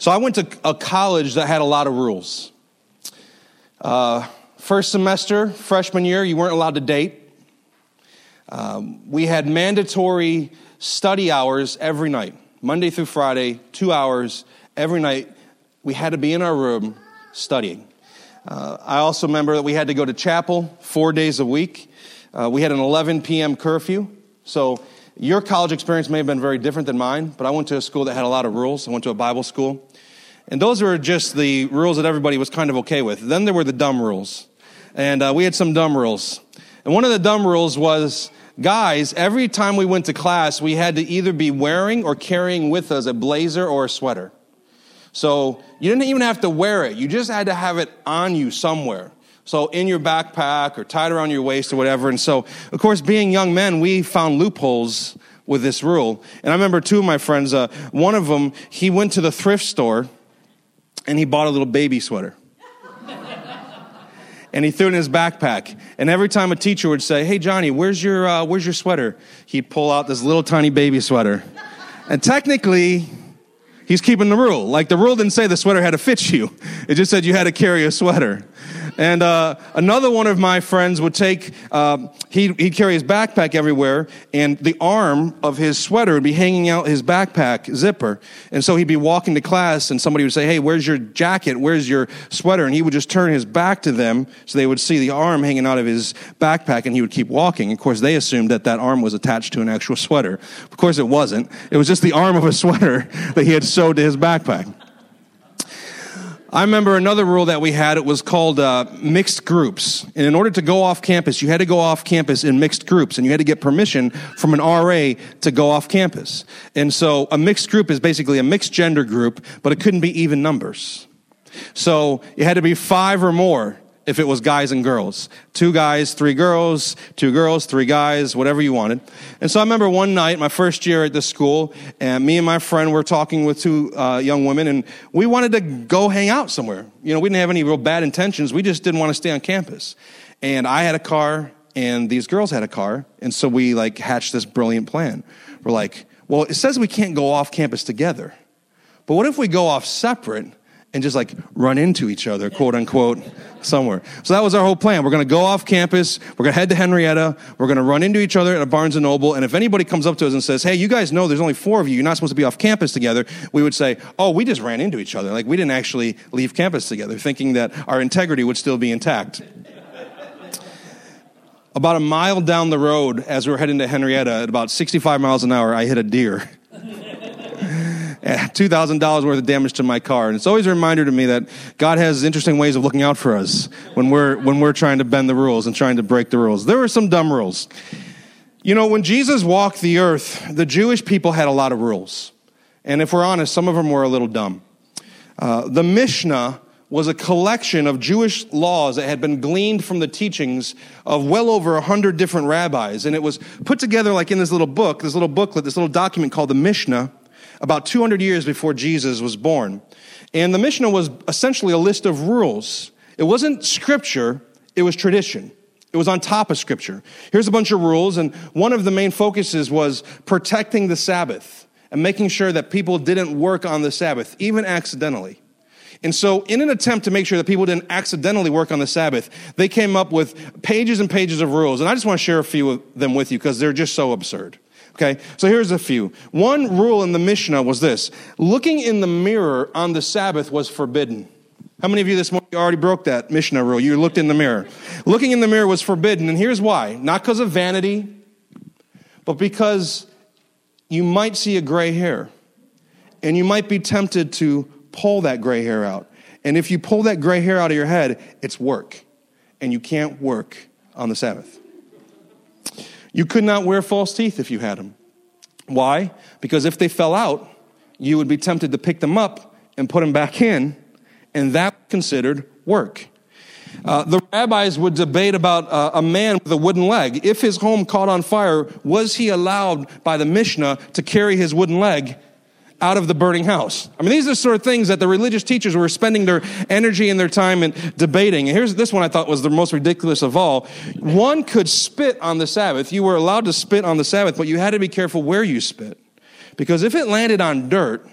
So I went to a college that had a lot of rules. Uh, first semester, freshman year, you weren't allowed to date. Um, we had mandatory study hours every night, Monday through Friday, two hours every night. We had to be in our room studying. Uh, I also remember that we had to go to chapel four days a week. Uh, we had an 11 p.m. curfew. So your college experience may have been very different than mine, but I went to a school that had a lot of rules. I went to a Bible school. And those were just the rules that everybody was kind of okay with. Then there were the dumb rules. And uh, we had some dumb rules. And one of the dumb rules was guys, every time we went to class, we had to either be wearing or carrying with us a blazer or a sweater. So you didn't even have to wear it, you just had to have it on you somewhere. So in your backpack or tied around your waist or whatever. And so, of course, being young men, we found loopholes with this rule. And I remember two of my friends, uh, one of them, he went to the thrift store and he bought a little baby sweater. and he threw it in his backpack. And every time a teacher would say, "Hey Johnny, where's your uh, where's your sweater?" He'd pull out this little tiny baby sweater. And technically, he's keeping the rule. Like the rule didn't say the sweater had to fit you; it just said you had to carry a sweater. And uh, another one of my friends would take, uh, he'd, he'd carry his backpack everywhere, and the arm of his sweater would be hanging out his backpack zipper. And so he'd be walking to class, and somebody would say, Hey, where's your jacket? Where's your sweater? And he would just turn his back to them so they would see the arm hanging out of his backpack, and he would keep walking. Of course, they assumed that that arm was attached to an actual sweater. Of course, it wasn't. It was just the arm of a sweater that he had sewed to his backpack. I remember another rule that we had. It was called uh, mixed groups. And in order to go off campus, you had to go off campus in mixed groups, and you had to get permission from an RA to go off campus. And so a mixed group is basically a mixed gender group, but it couldn't be even numbers. So it had to be five or more if it was guys and girls. Two guys, three girls, two girls, three guys, whatever you wanted. And so I remember one night, my first year at this school, and me and my friend were talking with two uh, young women, and we wanted to go hang out somewhere. You know, we didn't have any real bad intentions. We just didn't want to stay on campus. And I had a car, and these girls had a car, and so we like hatched this brilliant plan. We're like, well, it says we can't go off campus together. But what if we go off separate and just like run into each other, quote unquote, somewhere. So that was our whole plan. We're going to go off campus. We're going to head to Henrietta. We're going to run into each other at a Barnes and Noble. And if anybody comes up to us and says, Hey, you guys know there's only four of you. You're not supposed to be off campus together. We would say, Oh, we just ran into each other. Like we didn't actually leave campus together, thinking that our integrity would still be intact. about a mile down the road, as we were heading to Henrietta at about 65 miles an hour, I hit a deer. $2,000 worth of damage to my car. And it's always a reminder to me that God has interesting ways of looking out for us when we're, when we're trying to bend the rules and trying to break the rules. There were some dumb rules. You know, when Jesus walked the earth, the Jewish people had a lot of rules. And if we're honest, some of them were a little dumb. Uh, the Mishnah was a collection of Jewish laws that had been gleaned from the teachings of well over a hundred different rabbis. And it was put together like in this little book, this little booklet, this little document called the Mishnah about 200 years before Jesus was born. And the Mishnah was essentially a list of rules. It wasn't scripture, it was tradition. It was on top of scripture. Here's a bunch of rules, and one of the main focuses was protecting the Sabbath and making sure that people didn't work on the Sabbath, even accidentally. And so, in an attempt to make sure that people didn't accidentally work on the Sabbath, they came up with pages and pages of rules. And I just want to share a few of them with you because they're just so absurd. Okay, so here's a few. One rule in the Mishnah was this looking in the mirror on the Sabbath was forbidden. How many of you this morning already broke that Mishnah rule? You looked in the mirror. Looking in the mirror was forbidden, and here's why not because of vanity, but because you might see a gray hair, and you might be tempted to pull that gray hair out. And if you pull that gray hair out of your head, it's work, and you can't work on the Sabbath. You could not wear false teeth if you had them. Why? Because if they fell out, you would be tempted to pick them up and put them back in, and that considered work. Uh, the rabbis would debate about uh, a man with a wooden leg. If his home caught on fire, was he allowed by the Mishnah to carry his wooden leg out of the burning house. I mean, these are the sort of things that the religious teachers were spending their energy and their time in debating. And here's this one I thought was the most ridiculous of all. One could spit on the Sabbath. You were allowed to spit on the Sabbath, but you had to be careful where you spit. Because if it landed on dirt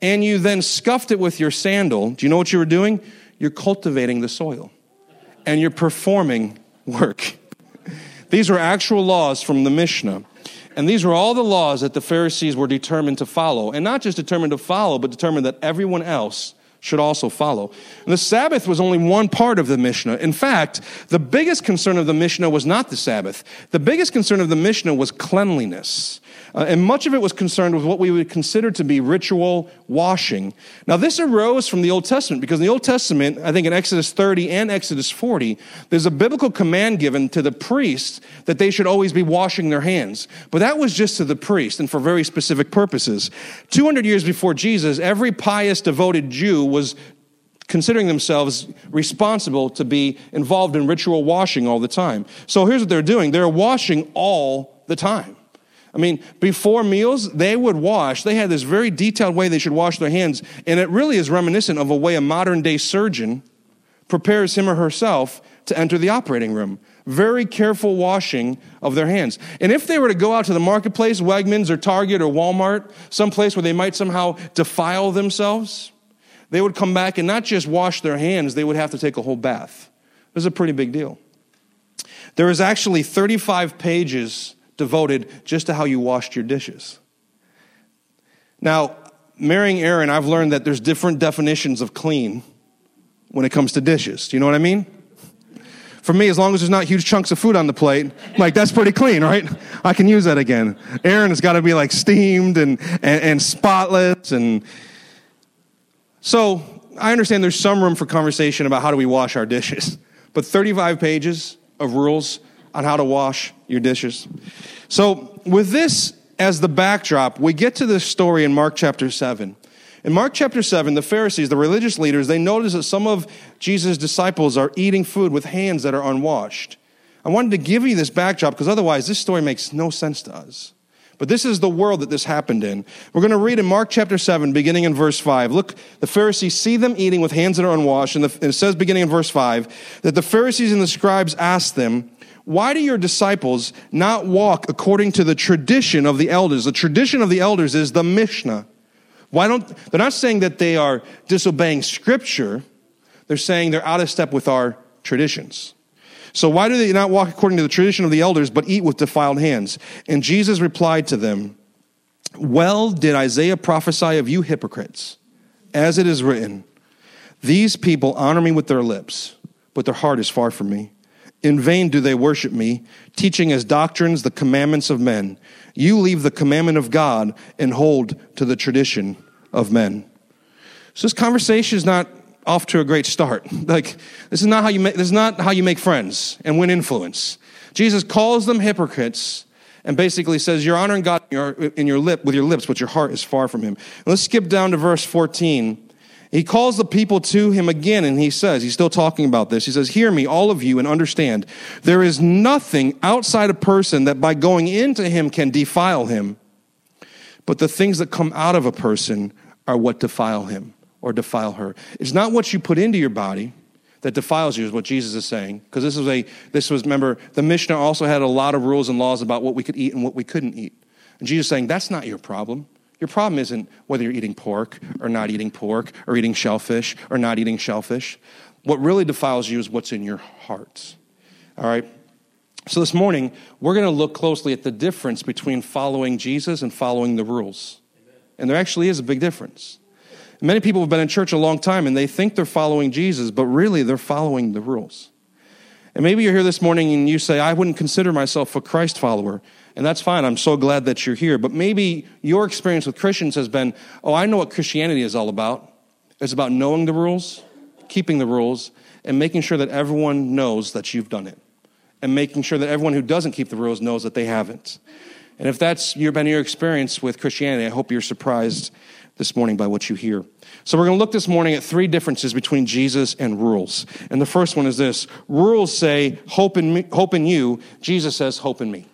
and you then scuffed it with your sandal, do you know what you were doing? You're cultivating the soil and you're performing work. These were actual laws from the Mishnah. And these were all the laws that the Pharisees were determined to follow. And not just determined to follow, but determined that everyone else should also follow. And the Sabbath was only one part of the Mishnah. In fact, the biggest concern of the Mishnah was not the Sabbath. The biggest concern of the Mishnah was cleanliness. Uh, and much of it was concerned with what we would consider to be ritual washing. Now, this arose from the Old Testament because in the Old Testament, I think in Exodus 30 and Exodus 40, there's a biblical command given to the priests that they should always be washing their hands. But that was just to the priest and for very specific purposes. 200 years before Jesus, every pious, devoted Jew was considering themselves responsible to be involved in ritual washing all the time. So here's what they're doing they're washing all the time. I mean, before meals, they would wash. They had this very detailed way they should wash their hands. And it really is reminiscent of a way a modern day surgeon prepares him or herself to enter the operating room. Very careful washing of their hands. And if they were to go out to the marketplace, Wegmans or Target or Walmart, someplace where they might somehow defile themselves, they would come back and not just wash their hands, they would have to take a whole bath. It was a pretty big deal. There is actually 35 pages devoted just to how you washed your dishes. Now, marrying Aaron, I've learned that there's different definitions of clean when it comes to dishes. Do you know what I mean? For me, as long as there's not huge chunks of food on the plate, like that's pretty clean, right? I can use that again. Aaron has got to be like steamed and, and, and spotless. And so I understand there's some room for conversation about how do we wash our dishes. But 35 pages of rules on how to wash your dishes. So, with this as the backdrop, we get to this story in Mark chapter 7. In Mark chapter 7, the Pharisees, the religious leaders, they notice that some of Jesus' disciples are eating food with hands that are unwashed. I wanted to give you this backdrop because otherwise this story makes no sense to us. But this is the world that this happened in. We're going to read in Mark chapter 7, beginning in verse 5. Look, the Pharisees see them eating with hands that are unwashed, and, it says, beginning in verse 5, that the Pharisees and the scribes asked them, why do your disciples not walk according to the tradition of the elders? The tradition of the elders is the Mishnah. Why don't, they're not saying that they are disobeying scripture. They're saying they're out of step with our traditions. So why do they not walk according to the tradition of the elders, but eat with defiled hands? And Jesus replied to them, Well did Isaiah prophesy of you hypocrites, as it is written, These people honor me with their lips, but their heart is far from me. In vain do they worship me, teaching as doctrines the commandments of men. You leave the commandment of God and hold to the tradition of men. So this conversation is not off to a great start. Like this is not how you make this is not how you make friends and win influence. Jesus calls them hypocrites and basically says, You're honoring God in your, in your lip with your lips, but your heart is far from him. And let's skip down to verse 14. He calls the people to him again and he says, he's still talking about this. He says, Hear me, all of you, and understand. There is nothing outside a person that by going into him can defile him, but the things that come out of a person are what defile him or defile her. It's not what you put into your body that defiles you, is what Jesus is saying. Because this was a, this was, remember, the Mishnah also had a lot of rules and laws about what we could eat and what we couldn't eat. And Jesus is saying, That's not your problem. Your problem isn't whether you're eating pork or not eating pork, or eating shellfish or not eating shellfish. What really defiles you is what's in your heart. All right? So this morning, we're going to look closely at the difference between following Jesus and following the rules. And there actually is a big difference. Many people have been in church a long time and they think they're following Jesus, but really they're following the rules. And maybe you're here this morning and you say, I wouldn't consider myself a Christ follower. And that's fine. I'm so glad that you're here. But maybe your experience with Christians has been, oh, I know what Christianity is all about. It's about knowing the rules, keeping the rules, and making sure that everyone knows that you've done it. And making sure that everyone who doesn't keep the rules knows that they haven't. And if that's been your experience with Christianity, I hope you're surprised this morning by what you hear. So we're going to look this morning at three differences between Jesus and rules. And the first one is this. Rules say, hope in, me, hope in you. Jesus says, hope in me.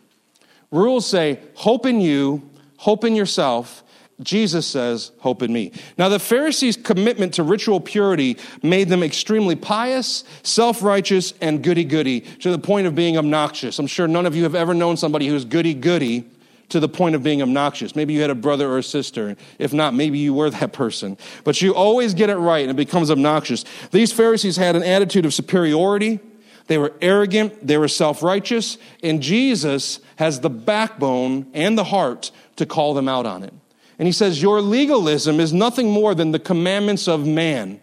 Rules say, hope in you, hope in yourself. Jesus says, hope in me. Now, the Pharisees' commitment to ritual purity made them extremely pious, self righteous, and goody goody to the point of being obnoxious. I'm sure none of you have ever known somebody who's goody goody to the point of being obnoxious. Maybe you had a brother or a sister. If not, maybe you were that person. But you always get it right and it becomes obnoxious. These Pharisees had an attitude of superiority. They were arrogant, they were self righteous, and Jesus has the backbone and the heart to call them out on it. And he says, Your legalism is nothing more than the commandments of man.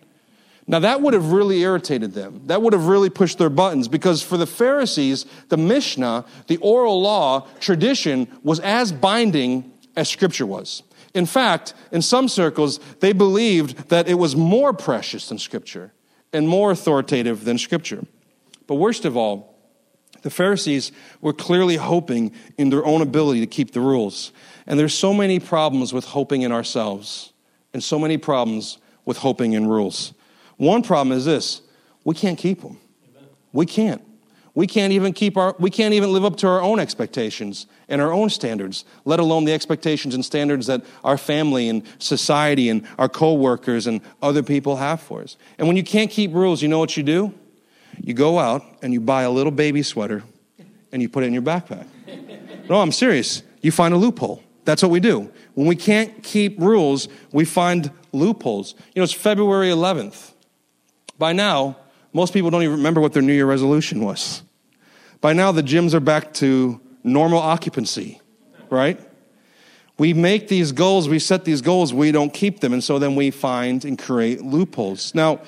Now, that would have really irritated them. That would have really pushed their buttons because for the Pharisees, the Mishnah, the oral law, tradition was as binding as Scripture was. In fact, in some circles, they believed that it was more precious than Scripture and more authoritative than Scripture. But worst of all, the Pharisees were clearly hoping in their own ability to keep the rules. And there's so many problems with hoping in ourselves, and so many problems with hoping in rules. One problem is this we can't keep them. We can't. We can't even keep our we can't even live up to our own expectations and our own standards, let alone the expectations and standards that our family and society and our coworkers and other people have for us. And when you can't keep rules, you know what you do? You go out and you buy a little baby sweater and you put it in your backpack. No, I'm serious. You find a loophole. That's what we do. When we can't keep rules, we find loopholes. You know, it's February 11th. By now, most people don't even remember what their New Year resolution was. By now, the gyms are back to normal occupancy, right? We make these goals, we set these goals, we don't keep them, and so then we find and create loopholes. Now,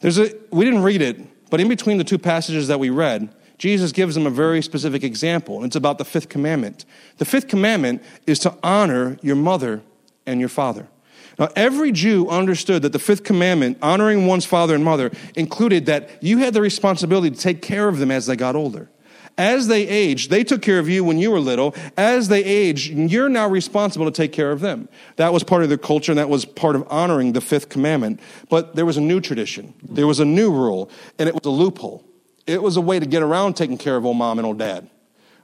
there's a, we didn't read it, but in between the two passages that we read, Jesus gives them a very specific example, and it's about the fifth commandment. The fifth commandment is to honor your mother and your father. Now, every Jew understood that the fifth commandment, honoring one's father and mother, included that you had the responsibility to take care of them as they got older. As they aged, they took care of you when you were little. As they aged, you're now responsible to take care of them. That was part of their culture, and that was part of honoring the fifth commandment. But there was a new tradition, there was a new rule, and it was a loophole. It was a way to get around taking care of old mom and old dad.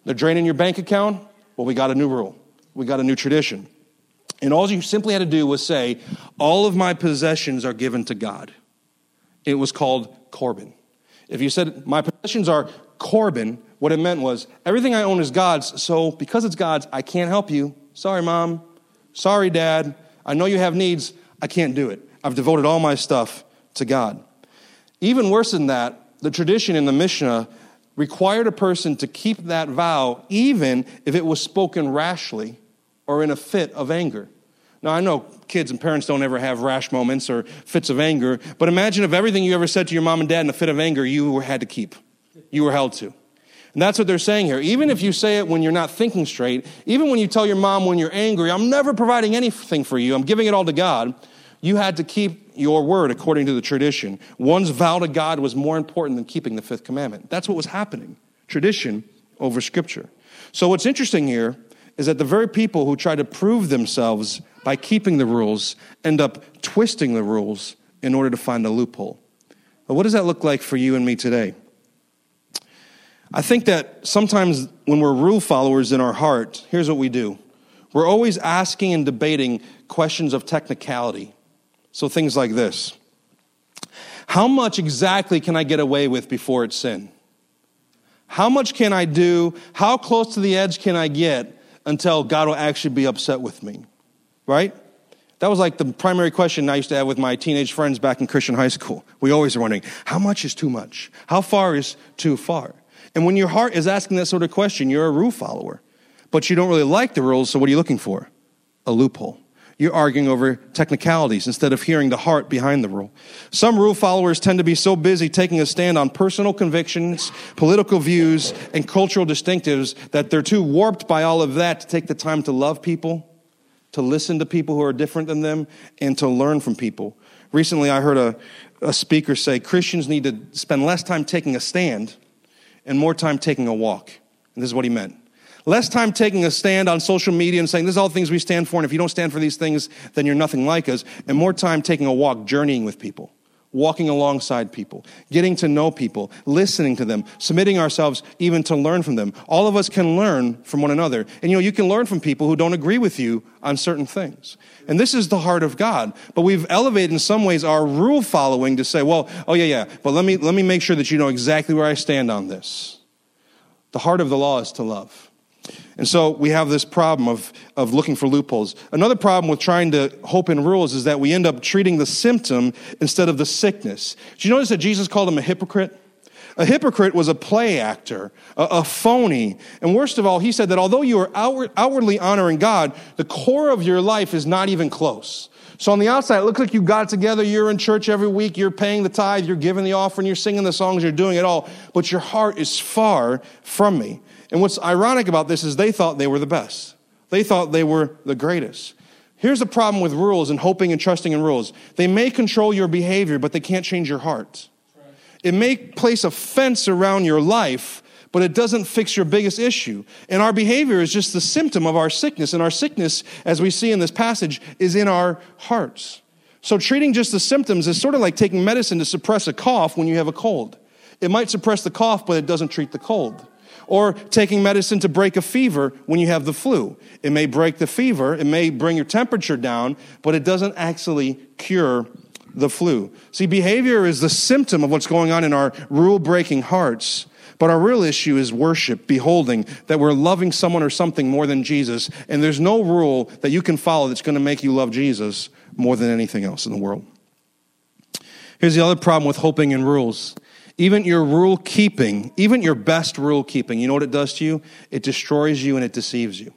They're draining your bank account. Well, we got a new rule, we got a new tradition. And all you simply had to do was say, All of my possessions are given to God. It was called Corban. If you said, My possessions are Corban, what it meant was, Everything I own is God's, so because it's God's, I can't help you. Sorry, mom. Sorry, dad. I know you have needs. I can't do it. I've devoted all my stuff to God. Even worse than that, the tradition in the Mishnah required a person to keep that vow even if it was spoken rashly or in a fit of anger. Now, I know kids and parents don't ever have rash moments or fits of anger, but imagine if everything you ever said to your mom and dad in a fit of anger you had to keep, you were held to. And that's what they're saying here. Even if you say it when you're not thinking straight, even when you tell your mom when you're angry, I'm never providing anything for you, I'm giving it all to God, you had to keep your word according to the tradition. One's vow to God was more important than keeping the fifth commandment. That's what was happening tradition over scripture. So, what's interesting here is that the very people who try to prove themselves by keeping the rules end up twisting the rules in order to find a loophole. But what does that look like for you and me today? I think that sometimes when we're rule followers in our heart, here's what we do we're always asking and debating questions of technicality. So things like this How much exactly can I get away with before it's sin? How much can I do? How close to the edge can I get until God will actually be upset with me, right? That was like the primary question I used to have with my teenage friends back in Christian high school. We always were wondering, how much is too much? How far is too far? And when your heart is asking that sort of question, you're a rule follower. But you don't really like the rules, so what are you looking for? A loophole you're arguing over technicalities instead of hearing the heart behind the rule. Some rule followers tend to be so busy taking a stand on personal convictions, political views, and cultural distinctives that they're too warped by all of that to take the time to love people, to listen to people who are different than them, and to learn from people. Recently, I heard a, a speaker say Christians need to spend less time taking a stand and more time taking a walk. And this is what he meant. Less time taking a stand on social media and saying, this is all things we stand for, and if you don't stand for these things, then you're nothing like us. And more time taking a walk, journeying with people, walking alongside people, getting to know people, listening to them, submitting ourselves even to learn from them. All of us can learn from one another. And you know, you can learn from people who don't agree with you on certain things. And this is the heart of God. But we've elevated in some ways our rule following to say, well, oh yeah, yeah, but let me, let me make sure that you know exactly where I stand on this. The heart of the law is to love. And so we have this problem of, of looking for loopholes. Another problem with trying to hope in rules is that we end up treating the symptom instead of the sickness. Did you notice that Jesus called him a hypocrite? A hypocrite was a play actor, a, a phony. And worst of all, he said that although you are outward, outwardly honoring God, the core of your life is not even close. So on the outside, it looks like you got together. You're in church every week. You're paying the tithe. You're giving the offering. You're singing the songs. You're doing it all. But your heart is far from me. And what's ironic about this is they thought they were the best. They thought they were the greatest. Here's the problem with rules and hoping and trusting in rules. They may control your behavior, but they can't change your heart. It may place a fence around your life, but it doesn't fix your biggest issue. And our behavior is just the symptom of our sickness. And our sickness, as we see in this passage, is in our hearts. So treating just the symptoms is sort of like taking medicine to suppress a cough when you have a cold. It might suppress the cough, but it doesn't treat the cold. Or taking medicine to break a fever when you have the flu. It may break the fever, it may bring your temperature down, but it doesn't actually cure the flu. See, behavior is the symptom of what's going on in our rule breaking hearts. But our real issue is worship, beholding that we're loving someone or something more than Jesus. And there's no rule that you can follow that's going to make you love Jesus more than anything else in the world. Here's the other problem with hoping in rules. Even your rule keeping, even your best rule keeping, you know what it does to you? It destroys you and it deceives you.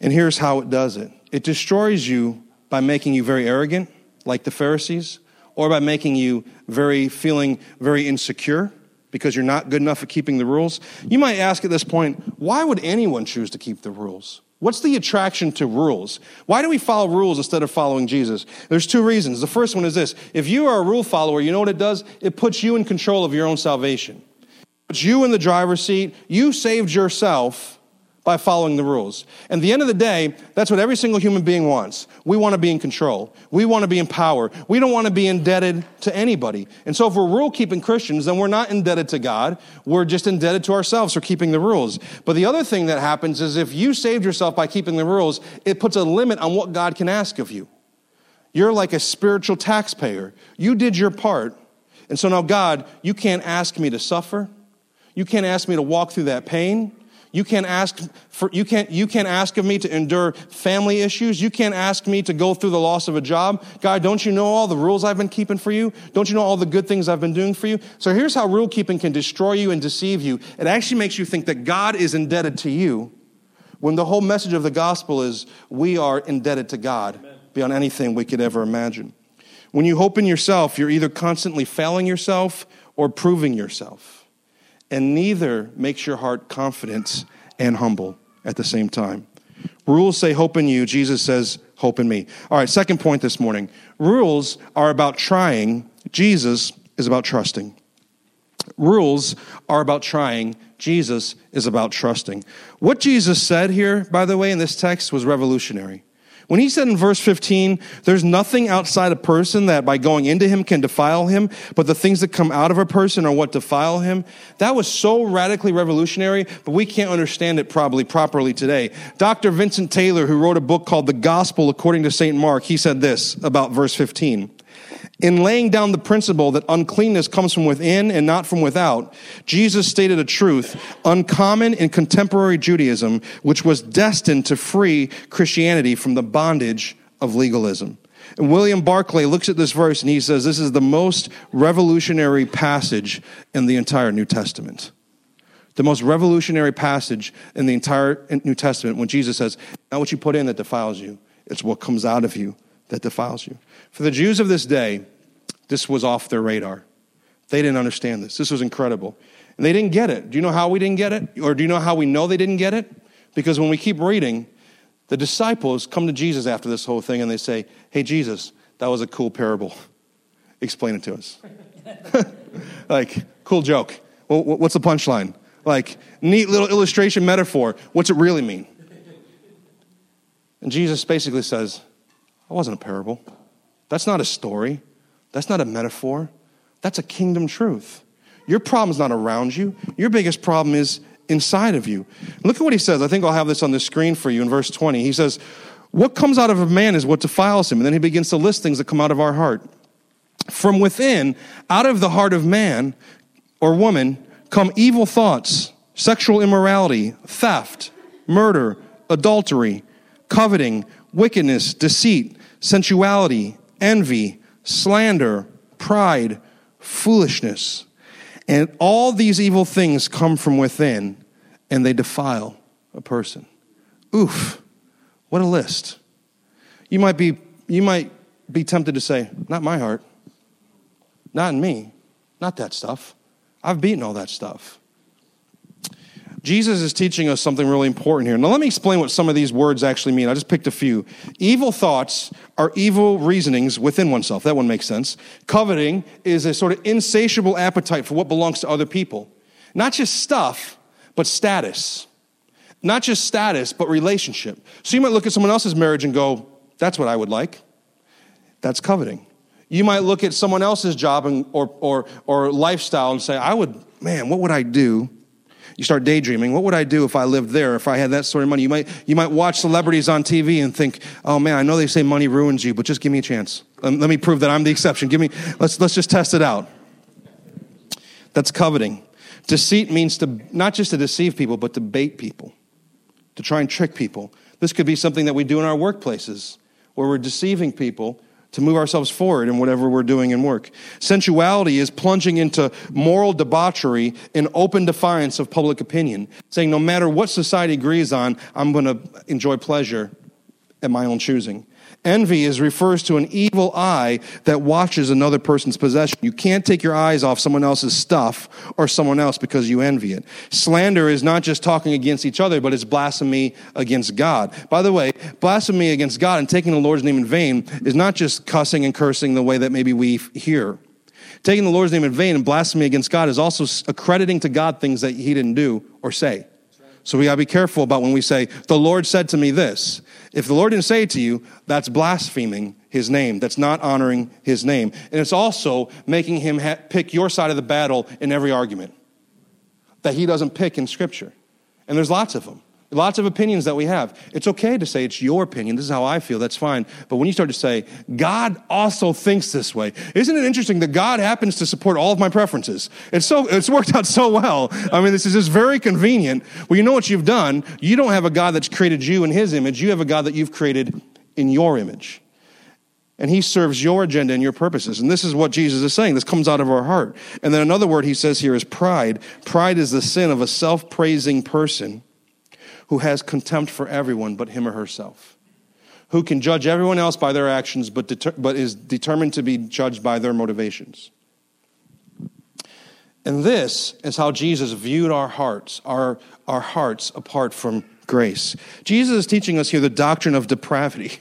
And here's how it does it it destroys you by making you very arrogant like the Pharisees, or by making you very feeling very insecure because you're not good enough at keeping the rules. You might ask at this point, why would anyone choose to keep the rules? What's the attraction to rules? Why do we follow rules instead of following Jesus? There's two reasons. The first one is this if you are a rule follower, you know what it does? It puts you in control of your own salvation. It puts you in the driver's seat. You saved yourself by following the rules. And at the end of the day, that's what every single human being wants. We want to be in control. We want to be in power. We don't want to be indebted to anybody. And so if we're rule keeping Christians, then we're not indebted to God. We're just indebted to ourselves for keeping the rules. But the other thing that happens is if you saved yourself by keeping the rules, it puts a limit on what God can ask of you. You're like a spiritual taxpayer. You did your part. And so now, God, you can't ask me to suffer. You can't ask me to walk through that pain. You can't ask for, you can't, you can't ask of me to endure family issues. You can't ask me to go through the loss of a job. God, don't you know all the rules I've been keeping for you? Don't you know all the good things I've been doing for you? So here's how rule keeping can destroy you and deceive you. It actually makes you think that God is indebted to you when the whole message of the gospel is we are indebted to God Amen. beyond anything we could ever imagine. When you hope in yourself, you're either constantly failing yourself or proving yourself and neither makes your heart confident and humble at the same time. Rules say hope in you, Jesus says hope in me. All right, second point this morning. Rules are about trying, Jesus is about trusting. Rules are about trying, Jesus is about trusting. What Jesus said here, by the way, in this text was revolutionary. When he said in verse 15, there's nothing outside a person that by going into him can defile him, but the things that come out of a person are what defile him, that was so radically revolutionary, but we can't understand it probably properly today. Dr. Vincent Taylor, who wrote a book called The Gospel According to St. Mark, he said this about verse 15. In laying down the principle that uncleanness comes from within and not from without, Jesus stated a truth uncommon in contemporary Judaism, which was destined to free Christianity from the bondage of legalism. And William Barclay looks at this verse and he says, This is the most revolutionary passage in the entire New Testament. The most revolutionary passage in the entire New Testament when Jesus says, Not what you put in that defiles you, it's what comes out of you that defiles you. For the Jews of this day, this was off their radar. They didn't understand this. This was incredible. And they didn't get it. Do you know how we didn't get it? Or do you know how we know they didn't get it? Because when we keep reading, the disciples come to Jesus after this whole thing and they say, Hey, Jesus, that was a cool parable. Explain it to us. like, cool joke. Well, what's the punchline? Like, neat little illustration metaphor. What's it really mean? And Jesus basically says, That wasn't a parable. That's not a story. That's not a metaphor. That's a kingdom truth. Your problem's not around you. Your biggest problem is inside of you. Look at what he says. I think I'll have this on the screen for you in verse 20. He says, What comes out of a man is what defiles him. And then he begins to list things that come out of our heart. From within, out of the heart of man or woman, come evil thoughts sexual immorality, theft, murder, adultery, coveting, wickedness, deceit, sensuality, envy, slander, pride, foolishness. And all these evil things come from within and they defile a person. Oof, what a list. You might be, you might be tempted to say, Not my heart, not in me, not that stuff. I've beaten all that stuff. Jesus is teaching us something really important here. Now, let me explain what some of these words actually mean. I just picked a few. Evil thoughts are evil reasonings within oneself. That one makes sense. Coveting is a sort of insatiable appetite for what belongs to other people. Not just stuff, but status. Not just status, but relationship. So you might look at someone else's marriage and go, that's what I would like. That's coveting. You might look at someone else's job and, or, or, or lifestyle and say, I would, man, what would I do you start daydreaming. What would I do if I lived there, if I had that sort of money? You might, you might watch celebrities on TV and think, oh man, I know they say money ruins you, but just give me a chance. let me prove that I'm the exception. Give me, let's, let's just test it out. That's coveting. Deceit means to not just to deceive people, but to bait people, to try and trick people. This could be something that we do in our workplaces, where we're deceiving people to move ourselves forward in whatever we're doing in work. Sensuality is plunging into moral debauchery in open defiance of public opinion, saying no matter what society agrees on, I'm going to enjoy pleasure at my own choosing. Envy is refers to an evil eye that watches another person's possession. You can't take your eyes off someone else's stuff or someone else because you envy it. Slander is not just talking against each other, but it's blasphemy against God. By the way, blasphemy against God and taking the Lord's name in vain is not just cussing and cursing the way that maybe we hear. Taking the Lord's name in vain and blasphemy against God is also accrediting to God things that he didn't do or say. So we got to be careful about when we say, the Lord said to me this. If the Lord didn't say it to you, that's blaspheming his name. That's not honoring his name. And it's also making him ha- pick your side of the battle in every argument that he doesn't pick in Scripture. And there's lots of them. Lots of opinions that we have. It's okay to say it's your opinion. This is how I feel. That's fine. But when you start to say, God also thinks this way, isn't it interesting that God happens to support all of my preferences? It's so, it's worked out so well. I mean, this is just very convenient. Well, you know what you've done? You don't have a God that's created you in his image. You have a God that you've created in your image. And he serves your agenda and your purposes. And this is what Jesus is saying. This comes out of our heart. And then another word he says here is pride. Pride is the sin of a self praising person who has contempt for everyone but him or herself, who can judge everyone else by their actions but, deter- but is determined to be judged by their motivations. And this is how Jesus viewed our hearts, our, our hearts apart from grace. Jesus is teaching us here the doctrine of depravity,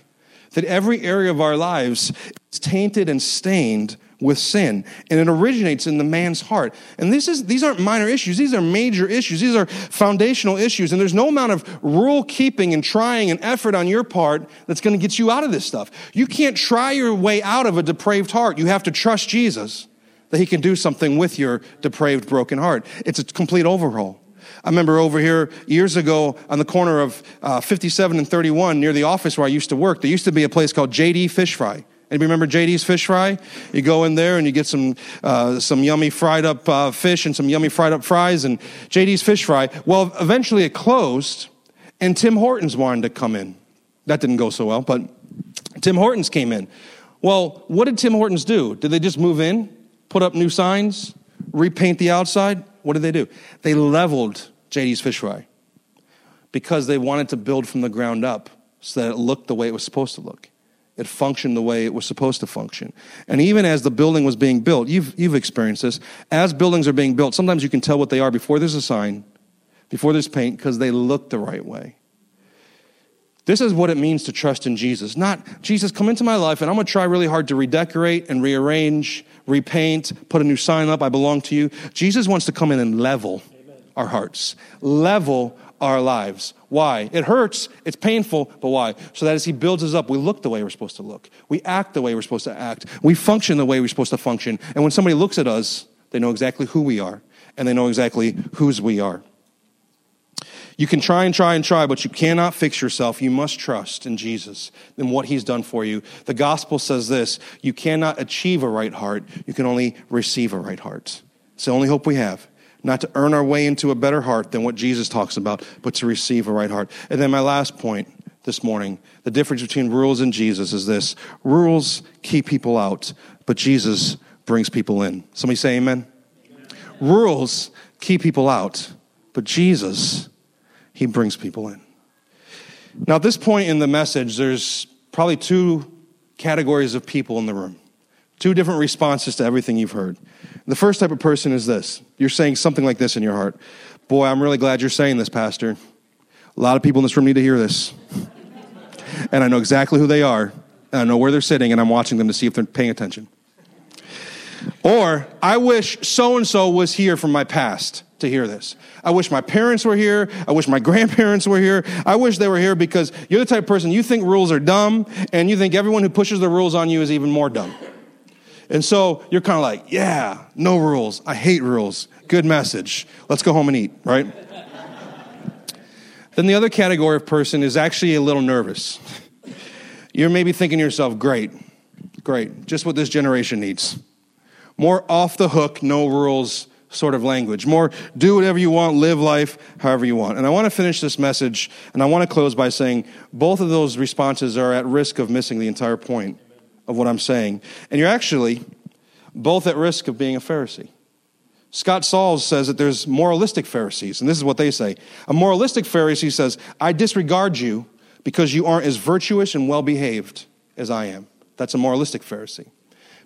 that every area of our lives is tainted and stained with sin and it originates in the man's heart. And this is these aren't minor issues. These are major issues. These are foundational issues. And there's no amount of rule keeping and trying and effort on your part that's going to get you out of this stuff. You can't try your way out of a depraved heart. You have to trust jesus that he can do something with your depraved broken heart. It's a complete overhaul. I remember over here years ago on the corner of uh, 57 and 31 near the office where I used to work, there used to be a place called JD Fish Fry. Anybody remember JD's Fish Fry? You go in there and you get some uh, some yummy fried up uh, fish and some yummy fried up fries and JD's Fish Fry. Well, eventually it closed, and Tim Hortons wanted to come in. That didn't go so well, but Tim Hortons came in. Well, what did Tim Hortons do? Did they just move in, put up new signs, repaint the outside? What did they do? They leveled JD's Fish Fry because they wanted to build from the ground up so that it looked the way it was supposed to look it functioned the way it was supposed to function. And even as the building was being built, you've, you've experienced this, as buildings are being built, sometimes you can tell what they are before there's a sign, before there's paint, because they look the right way. This is what it means to trust in Jesus. Not, Jesus, come into my life and I'm going to try really hard to redecorate and rearrange, repaint, put a new sign up, I belong to you. Jesus wants to come in and level Amen. our hearts, level our lives. Why? It hurts, it's painful, but why? So that as He builds us up, we look the way we're supposed to look. We act the way we're supposed to act. We function the way we're supposed to function. And when somebody looks at us, they know exactly who we are, and they know exactly whose we are. You can try and try and try, but you cannot fix yourself. You must trust in Jesus and what He's done for you. The gospel says this you cannot achieve a right heart, you can only receive a right heart. It's the only hope we have. Not to earn our way into a better heart than what Jesus talks about, but to receive a right heart. And then my last point this morning the difference between rules and Jesus is this rules keep people out, but Jesus brings people in. Somebody say amen. amen. Rules keep people out, but Jesus, he brings people in. Now, at this point in the message, there's probably two categories of people in the room, two different responses to everything you've heard. The first type of person is this you're saying something like this in your heart Boy, I'm really glad you're saying this, Pastor. A lot of people in this room need to hear this. and I know exactly who they are, I know where they're sitting, and I'm watching them to see if they're paying attention. Or, I wish so and so was here from my past to hear this. I wish my parents were here. I wish my grandparents were here. I wish they were here because you're the type of person you think rules are dumb and you think everyone who pushes the rules on you is even more dumb. And so you're kind of like, yeah, no rules. I hate rules. Good message. Let's go home and eat, right? then the other category of person is actually a little nervous. You're maybe thinking to yourself, great, great, just what this generation needs. More off the hook, no rules sort of language. More do whatever you want, live life however you want. And I want to finish this message and I want to close by saying both of those responses are at risk of missing the entire point of what I'm saying. And you're actually both at risk of being a Pharisee. Scott Sauls says that there's moralistic Pharisees, and this is what they say. A moralistic Pharisee says, I disregard you because you aren't as virtuous and well behaved as I am. That's a moralistic Pharisee.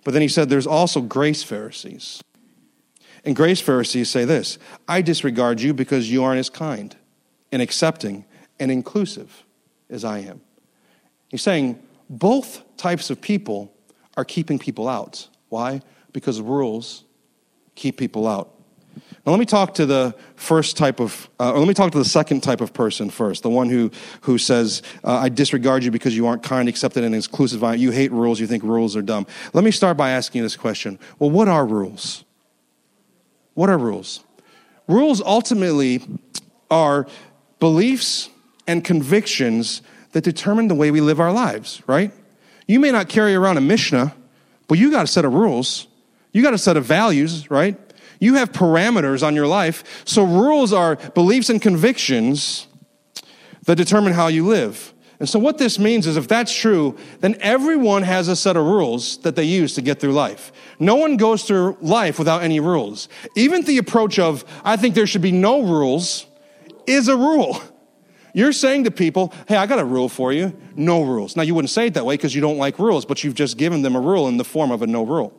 But then he said there's also grace Pharisees. And grace Pharisees say this I disregard you because you aren't as kind and accepting and inclusive as I am. He's saying both types of people are keeping people out. Why? Because rules keep people out. Now, let me talk to the first type of, uh, or let me talk to the second type of person first, the one who, who says, uh, I disregard you because you aren't kind, accepted, and inclusive. You hate rules, you think rules are dumb. Let me start by asking you this question Well, what are rules? What are rules? Rules ultimately are beliefs and convictions that determine the way we live our lives, right? You may not carry around a Mishnah, but you got a set of rules. You got a set of values, right? You have parameters on your life. So rules are beliefs and convictions that determine how you live. And so what this means is if that's true, then everyone has a set of rules that they use to get through life. No one goes through life without any rules. Even the approach of, I think there should be no rules, is a rule. You're saying to people, hey, I got a rule for you. No rules. Now, you wouldn't say it that way because you don't like rules, but you've just given them a rule in the form of a no rule.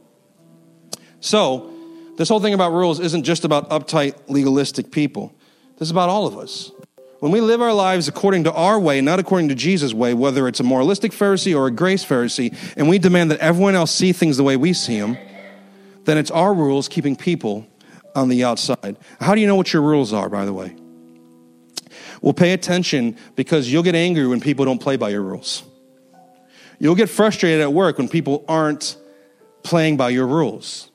So, this whole thing about rules isn't just about uptight, legalistic people. This is about all of us. When we live our lives according to our way, not according to Jesus' way, whether it's a moralistic Pharisee or a grace Pharisee, and we demand that everyone else see things the way we see them, then it's our rules keeping people on the outside. How do you know what your rules are, by the way? Well, pay attention because you'll get angry when people don't play by your rules. You'll get frustrated at work when people aren't playing by your rules.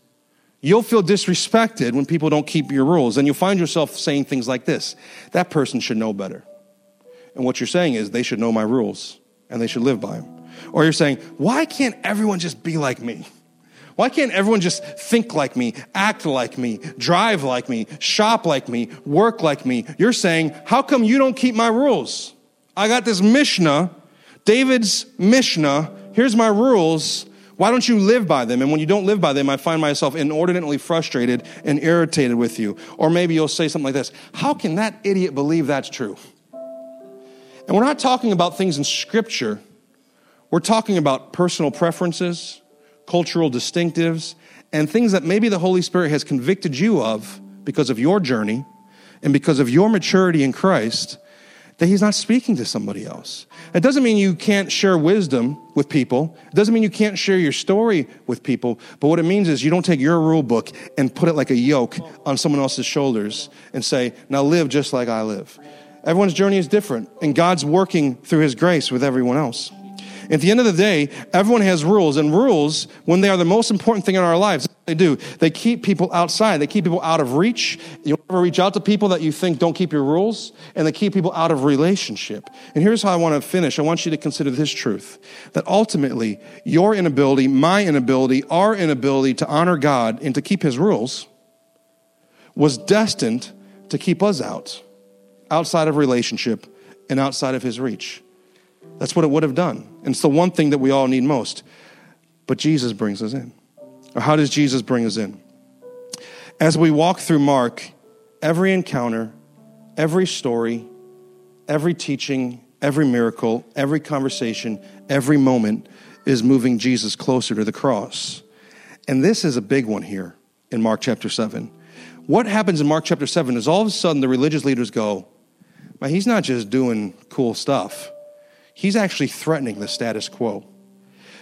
You'll feel disrespected when people don't keep your rules, and you'll find yourself saying things like this That person should know better. And what you're saying is, they should know my rules and they should live by them. Or you're saying, Why can't everyone just be like me? Why can't everyone just think like me, act like me, drive like me, shop like me, work like me? You're saying, how come you don't keep my rules? I got this Mishnah, David's Mishnah. Here's my rules. Why don't you live by them? And when you don't live by them, I find myself inordinately frustrated and irritated with you. Or maybe you'll say something like this How can that idiot believe that's true? And we're not talking about things in Scripture, we're talking about personal preferences, cultural distinctives, and things that maybe the Holy Spirit has convicted you of because of your journey and because of your maturity in Christ that he's not speaking to somebody else. It doesn't mean you can't share wisdom with people. It doesn't mean you can't share your story with people. But what it means is you don't take your rule book and put it like a yoke on someone else's shoulders and say, now live just like I live. Everyone's journey is different, and God's working through his grace with everyone else. At the end of the day, everyone has rules, and rules, when they are the most important thing in our lives, they do. They keep people outside. They keep people out of reach. You'll never reach out to people that you think don't keep your rules, and they keep people out of relationship. And here's how I want to finish. I want you to consider this truth that ultimately, your inability, my inability, our inability to honor God and to keep His rules was destined to keep us out, outside of relationship and outside of his reach. That's what it would have done. And it's the one thing that we all need most. But Jesus brings us in. Or how does Jesus bring us in? As we walk through Mark, every encounter, every story, every teaching, every miracle, every conversation, every moment is moving Jesus closer to the cross. And this is a big one here in Mark chapter 7. What happens in Mark chapter 7 is all of a sudden the religious leaders go, Man, he's not just doing cool stuff, he's actually threatening the status quo.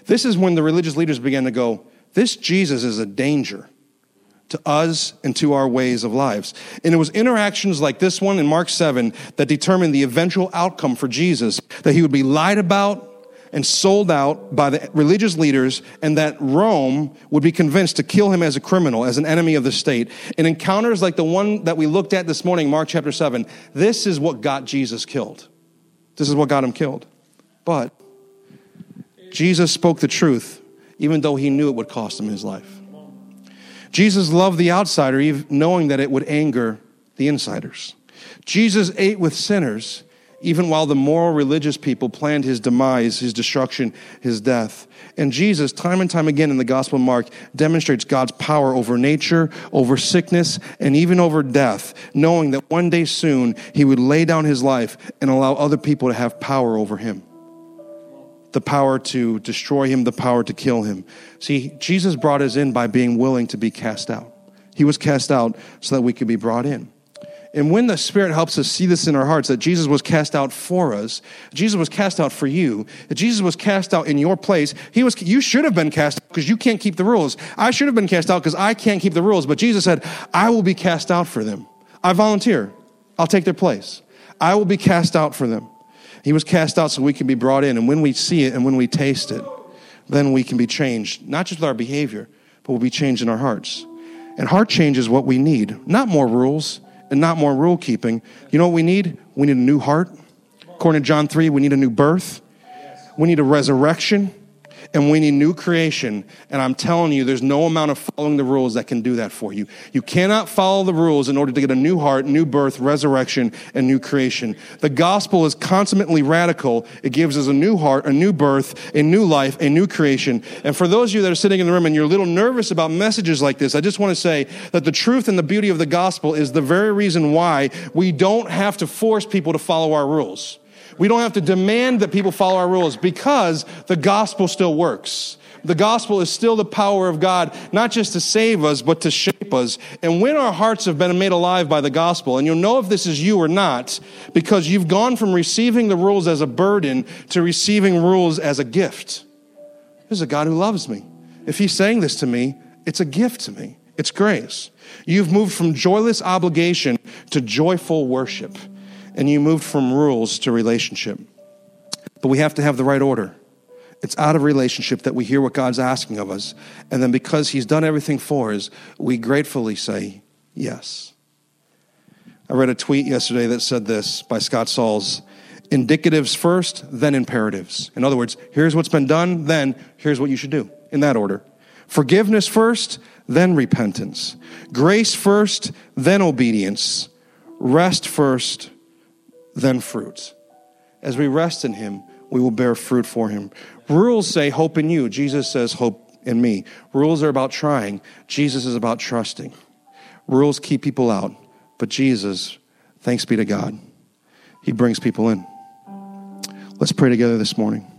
This is when the religious leaders began to go, This Jesus is a danger to us and to our ways of lives. And it was interactions like this one in Mark 7 that determined the eventual outcome for Jesus that he would be lied about and sold out by the religious leaders, and that Rome would be convinced to kill him as a criminal, as an enemy of the state. In encounters like the one that we looked at this morning, Mark chapter 7, this is what got Jesus killed. This is what got him killed. But Jesus spoke the truth, even though he knew it would cost him his life. Jesus loved the outsider, even knowing that it would anger the insiders. Jesus ate with sinners, even while the moral religious people planned his demise, his destruction, his death. And Jesus, time and time again in the Gospel of Mark, demonstrates God's power over nature, over sickness, and even over death, knowing that one day soon he would lay down his life and allow other people to have power over him the power to destroy him, the power to kill him. See, Jesus brought us in by being willing to be cast out. He was cast out so that we could be brought in. And when the Spirit helps us see this in our hearts, that Jesus was cast out for us, Jesus was cast out for you, Jesus was cast out in your place, he was, you should have been cast out because you can't keep the rules. I should have been cast out because I can't keep the rules. But Jesus said, I will be cast out for them. I volunteer. I'll take their place. I will be cast out for them. He was cast out so we can be brought in. And when we see it and when we taste it, then we can be changed, not just with our behavior, but we'll be changed in our hearts. And heart change is what we need, not more rules and not more rule keeping. You know what we need? We need a new heart. According to John 3, we need a new birth. We need a resurrection and we need new creation. And I'm telling you, there's no amount of following the rules that can do that for you. You cannot follow the rules in order to get a new heart, new birth, resurrection, and new creation. The gospel is consummately radical. It gives us a new heart, a new birth, a new life, a new creation. And for those of you that are sitting in the room and you're a little nervous about messages like this, I just want to say that the truth and the beauty of the gospel is the very reason why we don't have to force people to follow our rules. We don't have to demand that people follow our rules because the gospel still works. The gospel is still the power of God, not just to save us, but to shape us. And when our hearts have been made alive by the gospel, and you'll know if this is you or not, because you've gone from receiving the rules as a burden to receiving rules as a gift. There's a God who loves me. If He's saying this to me, it's a gift to me, it's grace. You've moved from joyless obligation to joyful worship and you moved from rules to relationship. But we have to have the right order. It's out of relationship that we hear what God's asking of us. And then because He's done everything for us, we gratefully say yes. I read a tweet yesterday that said this by Scott Sauls indicatives first, then imperatives. In other words, here's what's been done, then here's what you should do in that order. Forgiveness first, then repentance. Grace first, then obedience. Rest first, then fruit. As we rest in Him, we will bear fruit for Him. Rules say hope in you. Jesus says hope in me. Rules are about trying. Jesus is about trusting. Rules keep people out, but Jesus, thanks be to God, He brings people in. Let's pray together this morning.